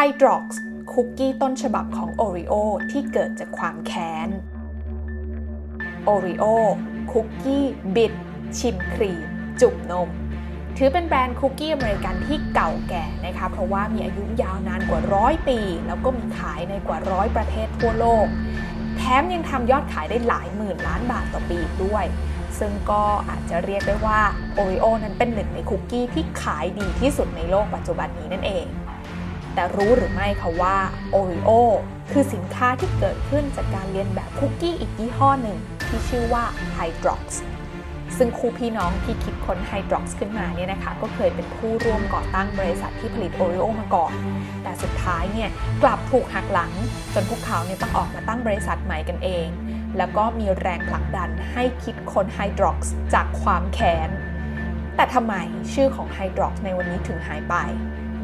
Hydrox คุกกี้ต้นฉบับของ Oreo ที่เกิดจากความแค้น Oreo คุกกี้บิด ชิมครีม จุบนม ถือเป็นแบรนด์คุกกี้อเมริกันที่เก่าแก่นะคะเพราะว่ามีอายุยาวนานกว่าร้อยปี แล้วก็มีขายในกว่าร้อยประเทศทั่วโลก แถมยังทำยอดขายได้หลายหมื่นล้านบาทต่อปีด้วย ซึ่งก็อาจจะเรียกได้ว่า Oreo นั้นเป็นหนึ่งในคุกกี้ที่ขายดีที่สุดในโลกปัจจุบันนี้นั่นเอง แต่รู้หรือไม่คะว่า Oreo คือสินค้าที่เกิดขึ้นจากการเรียนแบบคุกกี้อีกยี่ห้อหนึ่งที่ชื่อว่า Hydrox ซึ่งคู่พี่น้องที่คิดค้น Hydrox ขึ้นมาเนี่ยนะคะก็เคยเป็นผู้ร่วมก่อตั้งบริษัทที่ผลิต Oreo มาก่อน แต่สุดท้ายเนี่ยกลับถูกหักหลัง จนพวกเขาเนี่ยต้องออกมาตั้งบริษัทใหม่กันเอง แล้วก็มีแรงผลักดันให้คิดค้น Hydrox จากความแค้นแต่ทำไมชื่อของ Hydrox ในวันนี้ถึงหายไป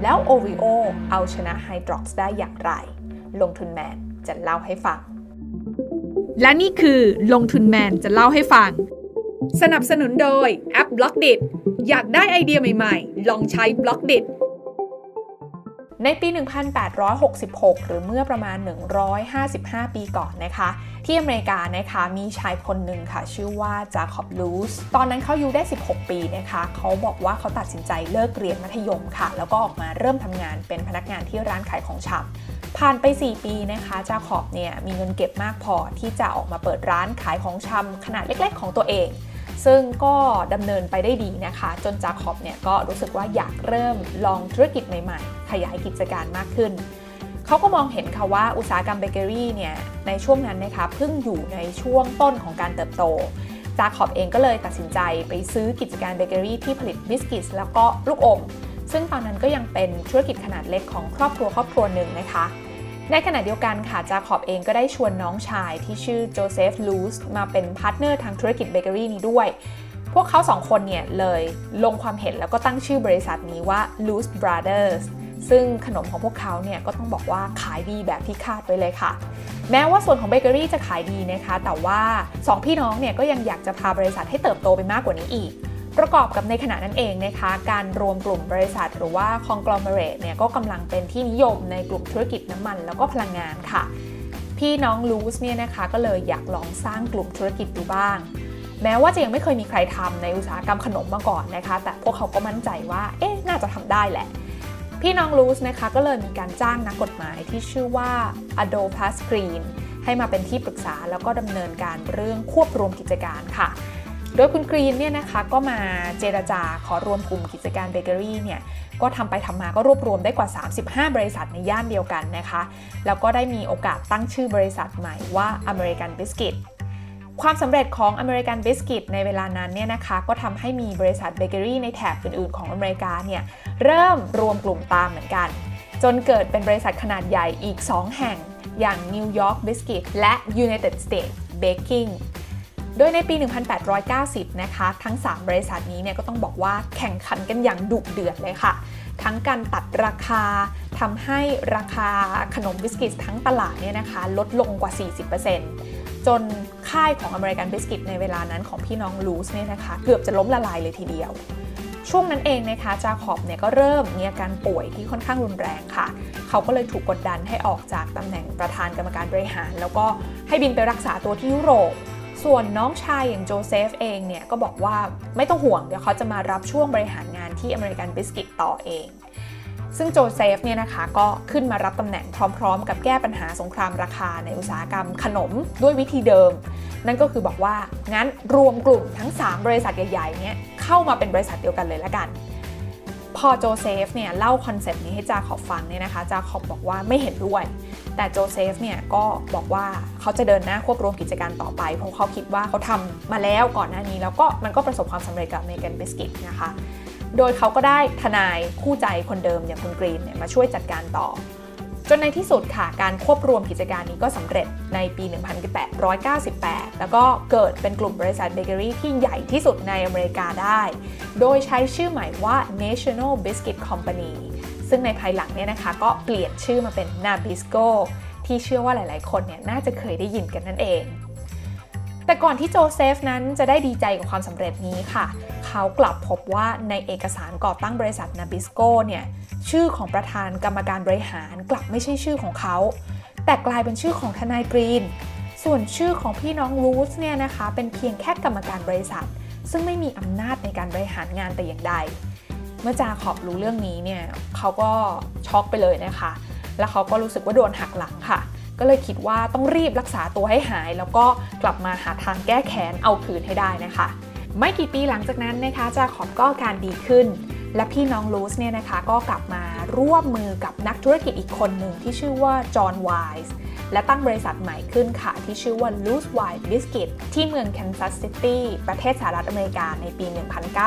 แล้ว OVO เอาชนะ Hydrox ได้อย่างไร ลงทุนแมนจะเล่าให้ฟัง และนี่คือลงทุนแมนจะเล่าให้ฟัง สนับสนุนโดยแอป b l o อกดิอยากได้ไอเดียใหม่ๆ ลองใช้ b l o อกดิ ในปี 1866 หรือเมื่อประมาณ 155 ปีก่อนนะคะ ที่อเมริกานะคะมีชายคนหนึ่งค่ะ ชื่อว่าจาคอบลูสตอนนั้นเขาอายุได้ 16 ปีนะคะ เขาบอกว่าเขาตัดสินใจเลิกเรียนมัธยมค่ะ แล้วก็ออกมาเริ่มทำงานเป็นพนักงานที่ร้านขายของชำผ่านไป 4 ปีนะคะจาคอบเนี่ยมีเงินเก็บมากพอที่จะออกมาเปิดร้านขายของชำขนาดเล็ก ๆ ของตัวเอง ซึ่งก็ดำเนินไปได้ดีนะคะ จนจาคอบเนี่ยก็รู้สึกว่าอยากเริ่มลองธุรกิจใหม่ๆ ขยายกิจการมากขึ้น เขาก็มองเห็นค่ะว่าอุตสาหกรรมเบเกอรี่เนี่ยในช่วงนั้นนะคะเพิ่งอยู่ในช่วงต้นของการเติบโต จาคอบเองก็เลยตัดสินใจไปซื้อกิจการเบเกอรี่ที่ผลิตบิสกิตแล้วก็ลูกอมซึ่งตอนนั้นก็ยังเป็นธุรกิจขนาดเล็กของครอบครัวครอบครัวหนึ่งนะคะ ในขณะเดียวกันค่ะจาคอบเองก็ได้ชวนน้องชายที่ชื่อโจเซฟลูสมาเป็นพาร์ทเนอร์ทางธุรกิจเบเกอรี่นี้ด้วย พวกเขาสองคนเนี่ยเลยลงความเห็นแล้วก็ตั้งชื่อบริษัทนี้ว่า Loose Brothers ซึ่งขนมของพวกเขาเนี่ยก็ต้องบอกว่าขายดีแบบที่คาดไว้เลยค่ะ แม้ว่าส่วนของเบเกอรี่จะขายดีนะคะ แต่ว่า 2 พี่น้องเนี่ยก็ยังอยากจะพาบริษัทให้เติบโตไปมากกว่านี้อีก ประกอบกับในขณะนั้นเองนะคะ การรวมกลุ่มบริษัทหรือว่า conglomerate เนี่ยก็กำลังเป็นที่นิยมในกลุ่มธุรกิจน้ำมันแล้วก็พลังงานค่ะ พี่น้องลูสเนี่ยนะคะก็เลยอยากลองสร้างกลุ่มธุรกิจดูบ้าง แม้ว่าจะยังไม่เคยมีใครทำในอุตสาหกรรมขนมมาก่อนนะคะ แต่พวกเขาก็มั่นใจว่า เอ๊ะ น่าจะทำได้แหละ พี่น้องลูสนะคะก็เลยมีการจ้างนักกฎหมายที่ชื่อว่า Ado p a s g r e e n ให้มาเป็นที่ปรึกษาแล้วก็ดำเนินการเรื่องควบรวมกิจการค่ะ โดยคุณกรีนเนี่ยนะคะก็มาเจราจาขอรวมกลุ่มกิจการเบเกอรี่เนี่ยก็ทำไปทำมาก็รวบรวมได้กว่า 35 บริษัทในย่านเดียวกันนะคะ แล้วก็ได้มีโอกาสตั้งชื่อบริษัทใหม่ว่า American Biscuit ความสำเร็จของ American Biscuit ในเวลานั้นเนี่ยนะคะก็ทำให้มีบริษัทเบเกอรี่ในแถบอื่นๆ ของอเมริกาเนี่ยเริ่มรวมกลุ่มตามเหมือนกัน จนเกิดเป็นบริษัทขนาดใหญ่อีก 2 แห่งอย่าง New York Biscuit และ United States Baking โดยในปี 1890 นะคะ ทั้ง 3 บริษัทนี้เนี่ยก็ต้องบอกว่าแข่งขันกันอย่างดุเดือดเลยค่ะ ทั้งการตัดราคาทำให้ราคาขนมบิสกิตทั้งตลาดเนี่ยนะคะลดลงกว่า 40%จนค่ายของ American Biscuit ในเวลานั้นของพี่น้องลูสเนี่ยนะคะเกือบจะล้มละลายเลยทีเดียวช่วงนั้นเองนะคะจาคอบเนี่ยก็เริ่มมีอาการป่วยที่ค่อนข้างรุนแรงค่ะ เขาก็เลยถูกกดดันให้ออกจากตำแหน่งประธานกรรมการบริหาร แล้วก็ให้บินไปรักษาตัวที่ยุโรป ส่วนน้องชายอย่างโจเซฟเองเนี่ยก็บอกว่าไม่ต้องห่วงเดี๋ยวเขาจะมารับช่วงบริหารงานที่ American Biscuit ต่อเอง ซึ่งโจเซฟเนี่ยนะคะก็ขึ้นมารับตำแหน่งพร้อมๆ กับแก้ปัญหาสงครามราคาในอุตสาหกรรมขนมด้วยวิธีเดิม นั่นก็คือบอกว่างั้นรวมกลุ่มทั้ง 3 บริษัทใหญ่ๆเนี่ยเข้ามาเป็นบริษัทเดียวกันเลยละกันพอโจเซฟเนี่ยเล่าคอนเซปต์นี้ให้จาคอบฟังเนี่ยนะคะจาคอบบอกว่าไม่เห็นด้วย แต่โจเซฟเนี่ยก็บอกว่าเขาจะเดินหน้าควบรวมกิจการต่อไป เพราะเขาคิดว่าเขาทำมาแล้วก่อนหน้านี้ แล้วก็มันก็ประสบความสำเร็จกับ American Biscuit นะคะ โดยเขาก็ได้ทนายคู่ใจคนเดิมอย่างคุณกรีนเนี่ยมาช่วยจัดการต่อ จนในที่สุดค่ะการควบรวมกิจการนี้ก็สำเร็จในปี 1898 แล้วก็เกิดเป็นกลุ่มบริษัทเบเกอรี่ที่ใหญ่ที่สุดในอเมริกาได้ โดยใช้ชื่อใหม่ว่า National Biscuit Company ซึ่งในภายหลังเนี่ยนะคะก็เปลี่ยนชื่อมาเป็น Nabisco ที่เชื่อว่าหลายๆ คนเนี่ยน่าจะเคยได้ยินกันนั่นเองแต่แต่ก่อนที่โจเซฟนั้นจะได้ดีใจกับความสำเร็จนี้ค่ะ เขากลับพบว่าในเอกสารก่อตั้งบริษัทนาบิสโกเนี่ยชื่อของประธานกรรมการบริหารกลับไม่ใช่ชื่อของเขา แต่กลายเป็นชื่อของทนายกรีน ส่วนชื่อของพี่น้องรูสเนี่ยนะคะเป็นเพียงแค่กรรมการบริษัท ซึ่งไม่มีอำนาจในการบริหารงานแต่อย่างใด เมื่อจาขอบรู้เรื่องนี้เนี่ยเขาก็ช็อกไปเลยนะคะ แล้วเขาก็รู้สึกว่าโดนหักหลังค่ะ ก็เลยคิดว่าต้องรีบรักษาตัวให้หาย แล้วก็กลับมาหาทางแก้แค้นเอาคืนให้ได้นะคะ ไม่กี่ปีหลังจากนั้นนะคะจาขอบก็การดีขึ้น และพี่น้องลูสเนี่ยนะคะก็กลับมาร่วมมือกับนักธุรกิจอีกคนหนึ่งที่ชื่อว่าจอห์นไวส์และตั้งบริษัทใหม่ขึ้นค่ะ ที่ชื่อว่า Loose White Biscuit ที่เมืองแคนซัสซิตี้ประเทศสหรัฐอเมริกาในปี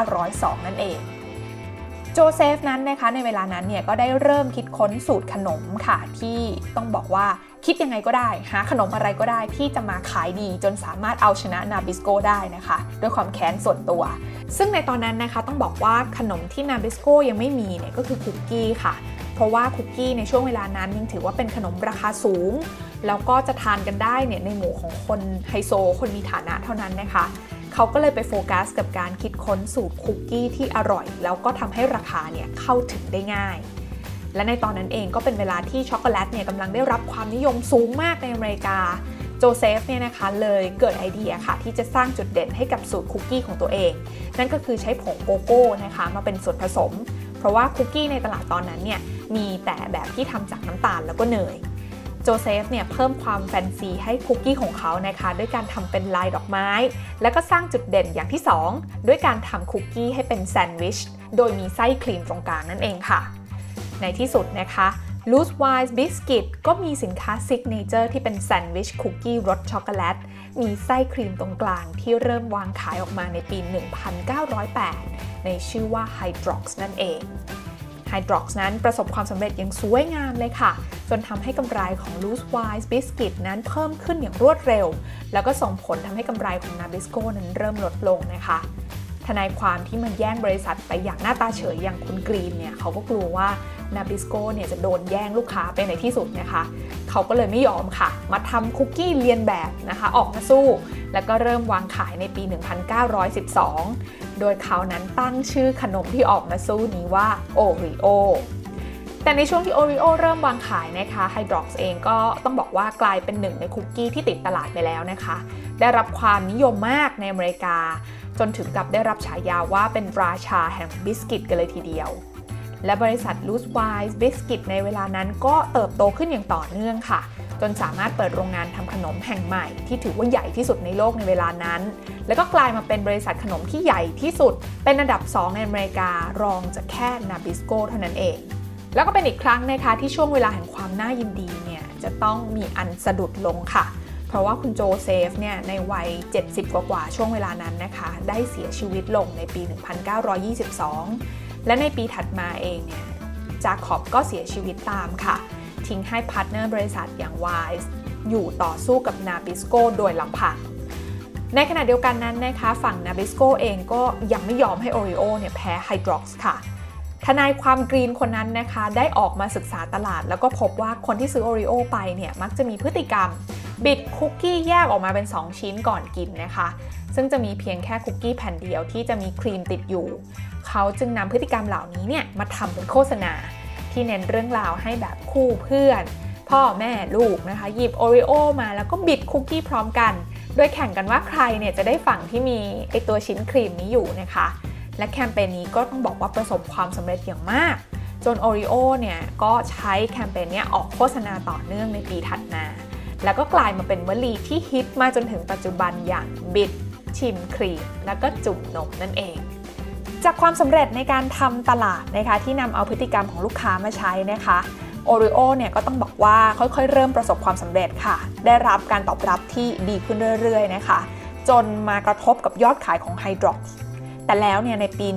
1902 นั่นเอง โจเซฟนั้นนะคะในเวลานั้นเนี่ยก็ได้เริ่มคิดค้นสูตรขนมค่ะ ที่ต้องบอกว่าคิดยังไงก็ได้ หาขนมอะไรก็ได้ที่จะมาขายดีจนสามารถเอาชนะ Nabisco ได้นะคะ ด้วยความแค้นส่วนตัว ซึ่งในตอนนั้นนะคะต้องบอกว่าขนมที่ Nabisco ยังไม่มีเนี่ยก็คือคุกกี้ค่ะ เพราะว่าคุกกี้ในช่วงเวลานั้นยังถือว่าเป็นขนมราคาสูง แล้วก็จะทานกันได้เนี่ยในหมู่ของคนไฮโซคนมีฐานะเท่านั้นนะคะ เขาก็เลยไปโฟกัสกับการคิดค้นสูตรคุกกี้ที่อร่อย แล้วก็ทำให้ราคาเนี่ยเข้าถึงได้ง่าย และในตอนนั้นเองก็เป็นเวลาที่ช็อกโกแลตเนี่ยกำลังได้รับความนิยมสูงมากในอเมริกาโจเซฟเนี่ยนะคะเลยเกิดไอเดียค่ะ ที่จะสร้างจุดเด่นให้กับสูตรคุกกี้ของตัวเอง นั่นก็คือใช้ผงโกโก้นะคะมาเป็นส่วนผสม เพราะว่าคุกกี้ในตลาดตอนนั้นเนี่ยมีแต่แบบที่ทำจากน้ำตาลแล้วก็เนย โจเซฟเนี่ยเพิ่มความแฟนซีให้คุกกี้ของเขานะคะด้วยการทำเป็นลายดอกไม้ แล้วก็สร้างจุดเด่นอย่างที่ 2 ด้วยการทำคุกกี้ให้เป็นแซนด์วิช โดยมีไส้ครีมตรงกลางนั่นเองค่ะ ในที่สุดนะคะ Loose-Wiles Biscuit ก็มีสินค้าซิกเนเจอร์ที่เป็นแซนด์วิชคุกกี้รสช็อกโกแลต มีไส้ครีมตรงกลางที่เริ่มวางขายออกมาในปี 1908 ในชื่อว่า Hydrox นั่นเอง Hydrox นั้นประสบความสำเร็จอย่างสวยงามเลยค่ะ จนทำให้กำไรของ Loose Wise Biscuit นั้นเพิ่มขึ้นอย่างรวดเร็ว แล้วก็ส่งผลทำให้กำไรของ Nabisco นั้นเริ่มลดลงนะคะทนายความที่มันแย่งบริษัทไปอย่างหน้าตาเฉยอย่างคุณกรีนเนี่ยเขาก็กลัวว่า นาบิสโกเนี่ยจะโดนแย่งลูกค้าไปในที่สุดนะคะ เขาก็เลยไม่ยอมค่ะ มาทำคุกกี้เลียนแบบนะคะ ออกมาสู้ แล้วก็เริ่มวางขายในปี 1912 โดยเขานั้นตั้งชื่อขนมที่ออกมาสู้นี้ว่า Oreo แต่ในช่วงที่ Oreo เริ่มวางขายนะคะ Hydrox เองก็ต้องบอกว่ากลายเป็นหนึ่งในคุกกี้ที่ติดตลาดไปแล้วนะคะ ได้รับความนิยมมากในอเมริกา จนถึงกับได้รับฉายาว่าเป็นราชาแห่งบิสกิตกันเลยทีเดียว และบริษัท Loose-Wiles Biscuit ในเวลานั้นก็เติบโตขึ้นอย่างต่อเนื่องค่ะ จนสามารถเปิดโรงงานทำขนมแห่งใหม่ ที่ถือว่าใหญ่ที่สุดในโลกในเวลานั้น แล้วก็กลายมาเป็นบริษัทขนมที่ใหญ่ที่สุด เป็นอันดับ 2 ในอเมริการองจากแค่นาบิสโกเท่านั้นเอง แล้วก็เป็นอีกครั้งนะคะที่ช่วงเวลาแห่งความน่ายินดีเนี่ยจะต้องมีอันสะดุดลงค่ะเพราะว่าคุณโจเซฟเนี่ยในวัย 70 กว่าช่วงเวลานั้นนะคะ ได้เสียชีวิตลงในปี 1922 และในปีถัดมาเองเนี่ยจาคอบก็เสียชีวิตตามค่ะ ทิ้งให้พาร์ทเนอร์บริษัทอย่าง Wiles อยู่ต่อสู้กับ Nabisco โดยลำพังในขณะเดียวกันนั้นนะคะฝั่ง Nabisco เองก็ยังไม่ยอมให้ Oreo เนี่ยแพ้ Hydrox ค่ะทนายความกรีนคนนั้นนะคะ ได้ออกมาศึกษาตลาด แล้วก็พบว่าคนที่ซื้อ Oreo ไปเนี่ยมักจะมีพฤติกรรม บิดคุกกี้แยกออกมาเป็น 2 ชิ้นก่อนกินนะคะ ซึ่งจะมีเพียงแค่คุกกี้แผ่นเดียวที่จะมีครีมติดอยู่ เขาจึงนำพฤติกรรมเหล่านี้เนี่ยมาทำเป็นโฆษณา ที่เน้นเรื่องราวให้แบบคู่เพื่อน พ่อแม่ลูกนะคะหยิบ Oreo มาแล้วก็บิดคุกกี้พร้อมกัน โดยแข่งกันว่าใครเนี่ยจะได้ฝั่งที่มีไอตัวชิ้นครีมนี้อยู่นะคะ และแคมเปญนี้ก็ต้องบอกว่าประสบความสำเร็จอย่างมาก จน Oreo เนี่ยก็ใช้แคมเปญนี้ออกโฆษณาต่อเนื่องในปีถัดมา แล้วก็กลายมาเป็นวลีที่ฮิตมาจนถึงปัจจุบันอย่างบิดชิมครีมแล้วก็จุ่มนมนั่นเอง จากความสำเร็จในการทำตลาดนะคะที่นำเอาพฤติกรรมของลูกค้ามาใช้นะคะโอริโอเนี่ยก็ต้องบอกว่าค่อยๆ เริ่มประสบความสำเร็จค่ะ ได้รับการตอบรับที่ดีขึ้นเรื่อยๆ นะคะ จนมากระทบกับยอดขายของไฮดรอกแต่แล้วเนี่ยในปี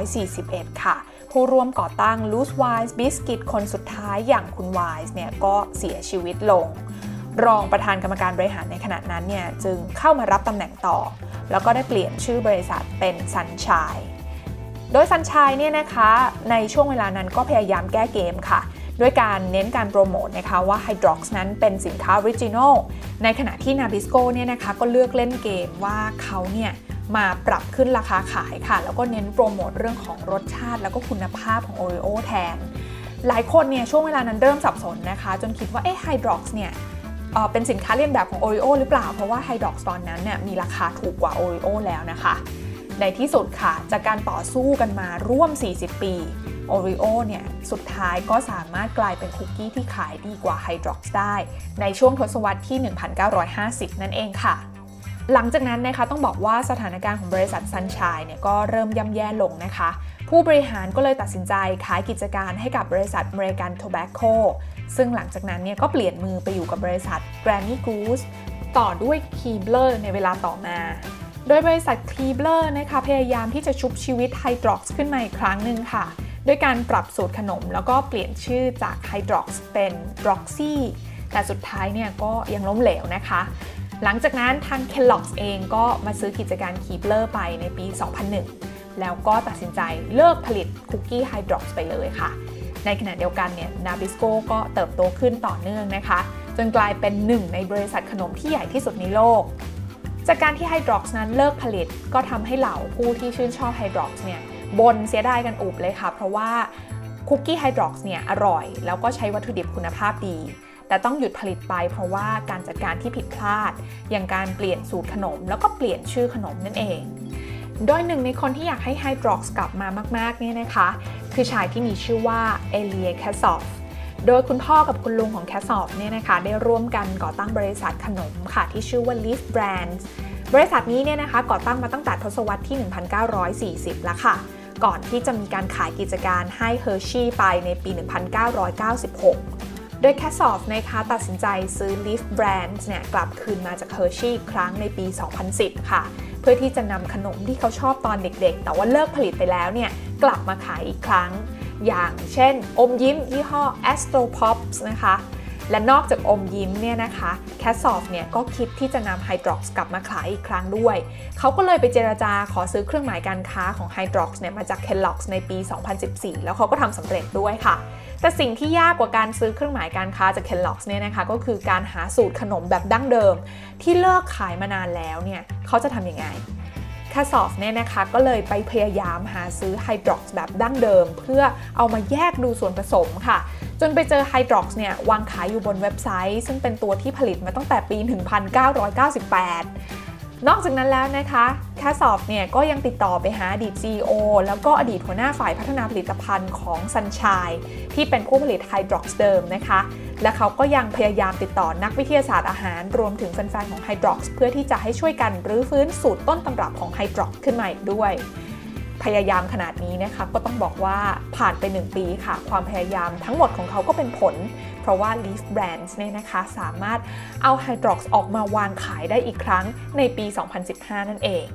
1941 ค่ะ ผู้ร่วมก่อตั้ง Loose Wise Biscuit คนสุดท้ายอย่างคุณ Wise เนี่ยก็เสียชีวิตลง รองประธานกรรมการบริหารในขณะนั้นเนี่ยจึงเข้ามารับตำแหน่งต่อ แล้วก็ได้เปลี่ยนชื่อบริษัทเป็น Sunshine โดย Sunshine เนี่ยนะคะในช่วงเวลานั้นก็พยายามแก้เกมค่ะ ด้วยการเน้นการโปรโมทนะคะว่า Hydrox นั้นเป็นสินค้า original ในขณะที่ Nabisco เนี่ยนะคะก็เลือกเล่นเกมว่าเขาเนี่ยมาปรับขึ้นราคาขายค่ะ แล้วก็เน้นโปรโมทเรื่องของรสชาติ แล้วก็คุณภาพของ Oreo แทน หลายคนเนี่ยช่วงเวลานั้นเริ่มสับสนนะคะ จนคิดว่าเอ๊ะ Hydrox เนี่ยเป็นสินค้าเลียนแบบของ Oreo หรือเปล่า เพราะว่า Hydrox ตอนนั้นเนี่ยมีราคาถูกกว่า Oreo แล้วนะคะ ในที่สุดค่ะ จากการต่อสู้กันมาร่วม 40 ปี Oreo เนี่ย สุดท้ายก็สามารถกลายเป็นคุกกี้ที่ขายดีกว่า Hydrox ได้ ในช่วงทศวรรษที่ 1950 นั่นเองค่ะ หลังจากนั้นนะคะต้องบอกว่าสถานการณ์ของบริษัทซันชัยเนี่ยก็เริ่มย่ำแย่ลงนะคะ ผู้บริหารก็เลยตัดสินใจขายกิจการให้กับบริษัท American Tobacco ซึ่งหลังจากนั้นเนี่ยก็เปลี่ยนมือไปอยู่กับบริษัท Granny Goose ต่อด้วย Keebler ในเวลาต่อมา โดยบริษัท Keebler นะคะพยายามที่จะชุบชีวิต Hydrox ขึ้นมาอีกครั้งหนึ่งค่ะ ด้วยการปรับสูตรขนมแล้วก็เปลี่ยนชื่อจาก Hydrox เป็น Roxy แต่สุดท้ายเนี่ยก็ยังล้มเหลวนะคะ หลังจากนั้นทาง Kellogg's เองก็มาซื้อกิจการ Keebler ไปในปี 2001 แล้วก็ตัดสินใจเลิกผลิตคุกกี้ Hydrox ไปเลยค่ะ ในขณะเดียวกันเนี่ย Nabisco ก็เติบโตขึ้นต่อเนื่องนะคะ จนกลายเป็นหนึ่งในบริษัทขนมที่ใหญ่ที่สุดในโลก จากการที่ Hydrox นั้นเลิกผลิต ก็ทำให้เหล่าผู้ที่ชื่นชอบ Hydrox เนี่ยบนเสียดายกันอุบเลยค่ะ เพราะว่าคุกกี้ Hydrox เนี่ยอร่อย แล้วก็ใช้วัตถุดิบคุณภาพดี แต่ต้องหยุดผลิตไปเพราะว่าการจัดการที่ผิดพลาด อย่างการเปลี่ยนสูตรขนม แล้วก็เปลี่ยนชื่อขนมนั่นเอง โดยหนึ่งในคนที่อยากให้ Hydrox กลับมามากๆเนี่ยนะคะ คือชายที่มีชื่อว่าเอเลียแคสซอฟ โดยคุณพ่อกับคุณลุงของแคสซอฟเนี่ยนะคะได้ร่วมกันก่อตั้งบริษัทขนมค่ะ ที่ชื่อว่า Leaf Brands บริษัทนี้เนี่ยนะคะก่อตั้งมาตั้งแต่ทศวรรษที่ 1940 แล้วค่ะ ก่อนที่จะมีการขายกิจการให้ Hershey ไปในปี 1996 โดยแคสซอฟนะคะตัดสินใจซื้อ Leaf Brands เนี่ยกลับคืนมาจาก Hershey อีกครั้งในปี 2010 ค่ะ เพื่อที่จะนำขนมที่เขาชอบตอนเด็กๆ แต่ว่าเลิกผลิตไปแล้วเนี่ยกลับมาขายอีกครั้ง อย่างเช่น อมยิ้มยี่ห้อ Astro Pops นะคะและนอกจากอมยิ้มเนี่ยนะคะแคสซอฟเนี่ยก็คิดที่จะนำ Hydrox กลับมาขายอีกครั้งด้วย เขาก็เลยไปเจราจาขอซื้อเครื่องหมายการค้าของ Hydrox เนี่ยมาจาก Kellogg's ในปี 2014 แล้วเขาก็ทำสำเร็จด้วยค่ะ แต่สิ่งที่ยากกว่าการซื้อเครื่องหมายการค้าจาก Kellogg's เนี่ยนะคะก็คือการหาสูตรขนมแบบดั้งเดิม ที่เลิกขายมานานแล้วเนี่ยเขาจะทำยังไง ทาสอฟเนี่ยนะคะก็เลยไปพยายามหาซื้อไฮดรอกซ์แบบดั้งเดิม เพื่อเอามาแยกดูส่วนผสมค่ะ จนไปเจอไฮดรอกซ์เนี่ยวางขายอยู่บนเว็บไซต์ ซึ่งเป็นตัวที่ผลิตมาตั้งแต่ปี 1998 นอกจากนั้นแล้วนะคะแคสซอฟเนี่ยก็ยังติดต่อไปหาอดีต CEO แล้วก็อดีตหัวหน้าฝ่ายพัฒนาผลิตภัณฑ์ของ Sunshine ที่เป็นผู้ผลิต Hydrox เดิมนะคะ และเขาก็ยังพยายามติดต่อนักวิทยาศาสตร์อาหาร รวมถึงแฟนๆของ Hydrox เพื่อที่จะให้ช่วยกันรื้อฟื้นสูตรต้นตำรับของ Hydrox ขึ้นมาอีกด้วย พยายามขนาดนี้นะคะ ก็ต้องบอกว่าผ่านไป 1 ปีค่ะ ความพยายามทั้งหมดของเขาก็เป็นผล เพราะว่า Leaf Brands เนี่ยนะคะ สามารถเอา Hydrox ออกมาวางขายได้อีกครั้งในปี 2015 นั่นเอง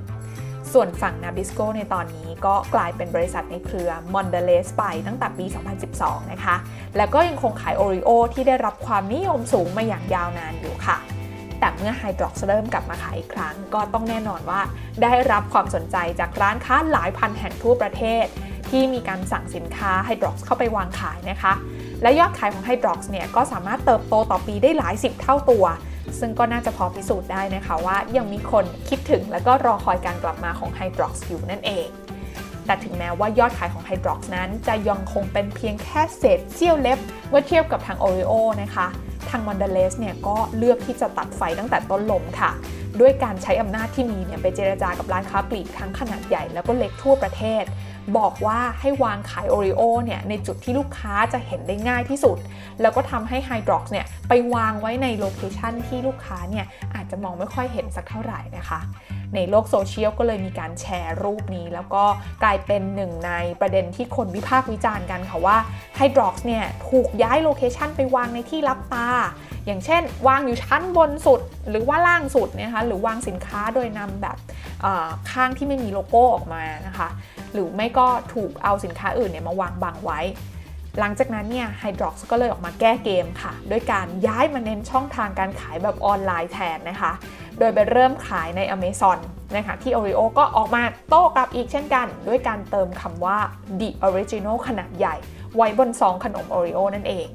ส่วนฝั่ง Nabisco ในตอนนี้ก็กลายเป็นบริษัทในเครือ Mondelez ไปตั้งแต่ปี 2012 นะคะ แล้วก็ยังคงขาย Oreo ที่ได้รับความนิยมสูงมาอย่างยาวนานอยู่ค่ะ แต่เมื่อ Hydrox เริ่มกลับมาขายอีกครั้ง ก็ต้องแน่นอนว่าได้รับความสนใจจากร้านค้าหลายพันแห่งทั่วประเทศ ที่มีการสั่งสินค้า Hydrox เข้าไปวางขายนะคะ และยอดขายของ Hydrox เนี่ยก็สามารถเติบโตต่อปีได้หลายสิบเท่าตัว ซึ่งก็น่าจะพอพิสูจน์ได้นะคะว่ายังมีคนคิดถึงและก็รอคอยการกลับมาของ Hydrox อยู่นั่นเองแต่ถึงแม้ว่ายอดขายของ Hydrox นั้น จะยังคงเป็นเพียงแค่เศษเสี้ยวเล็บเมื่อเทียบกับทาง Oreo นะคะ ทาง Mondelez เนี่ยก็เลือกที่จะตัดไฟตั้งแต่ต้นลมค่ะ ด้วยการใช้อำนาจที่มีเนี่ยไปเจรจากับร้านค้าปลีกทั้งขนาดใหญ่แล้วก็เล็กทั่วประเทศ บอกว่าให้วางขาย Oreo เนี่ยในจุดที่ลูกค้าจะเห็นได้ง่ายที่สุด แล้วก็ทำให้ Hydrox เนี่ยไปวางไว้ใน location ที่ลูกค้าเนี่ยอาจจะมองไม่ค่อยเห็นสักเท่าไหร่นะคะ ในโลกโซเชียลก็เลยมีการแชร์รูปนี้ แล้วก็กลายเป็นหนึ่งในประเด็นที่คนวิพากษ์วิจารณ์กันค่ะว่า Hydrox เนี่ยถูกย้าย location ไปวางในที่ลับตา อย่างเช่น วางอยู่ชั้นบนสุดหรือว่าล่างสุดนะคะหรือวางสินค้าโดยนำแบบข้างที่ไม่มีโลโก้ออกมานะคะหรือไม่ก็ถูกเอาสินค้าอื่นเนี่ยมาวางบังไว้หลังจากนั้นเนี่ย Hydrox ก็เลยออกมาแก้เกมค่ะ ด้วยการย้ายมาเน้นช่องทางการขายแบบออนไลน์แทนนะคะ โดยไปเริ่มขายใน Amazon นะคะที่ Oreo ก็ออกมาโต้กลับอีกเช่นกัน ด้วยการเติมคำว่า The Original ขนาดใหญ่ ไว้บนซองขนม Oreo นั่นเอง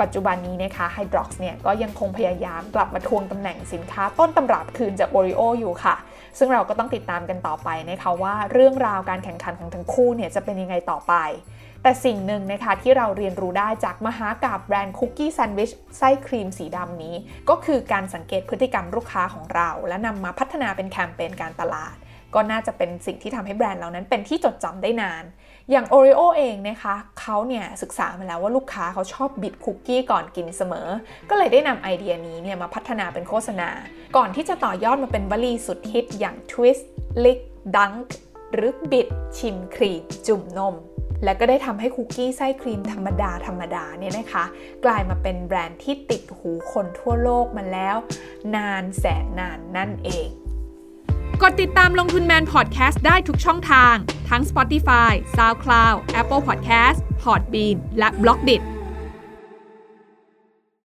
ปัจจุบันนี้นะคะ Hydrox เนี่ยก็ยังคงพยายามกลับมาทวงตำแหน่งสินค้าต้นตำรับคืนจาก Oreo อยู่ค่ะ ซึ่งเราก็ต้องติดตามกันต่อไปนะคะว่าเรื่องราวการแข่งขันของทั้งคู่เนี่ยจะเป็นยังไงต่อไป แต่สิ่งหนึ่งนะคะที่เราเรียนรู้ได้จากมหากาบแบรนด์คุกกี้แซนด์วิชไส้ครีมสีดำนี้ ก็คือการสังเกตพฤติกรรมลูกค้าของเรา และนำมาพัฒนาเป็นแคมเปญการตลาด ก็น่าจะเป็นสิ่งที่ทำให้แบรนด์เรานั้นเป็นที่จดจำได้นาน อย่าง Oreo เองนะคะเขาเนี่ยศึกษามาแล้วว่าลูกค้าเขาชอบบิดคุกกี้ก่อนกินเสมอ ก็เลยได้นำไอเดียนี้เนี่ยมาพัฒนาเป็นโฆษณา ก่อนที่จะต่อยอดมาเป็นวลีสุดฮิตอย่าง twist lick dunk หรือบิดชิมครีมจุ่มนม และก็ได้ทำให้คุกกี้ไส้ครีมธรรมดาธรรมดาเนี่ยนะคะ กลายมาเป็นแบรนด์ที่ติดหูคนทั่วโลกมาแล้ว นานแสนนานนั่นเอง กดติดตามลงทุนแมนพอดแคสต์ได้ทุกช่องทาง ทั้ง Spotify, SoundCloud, Apple Podcast, Podbean และ b l o g d i t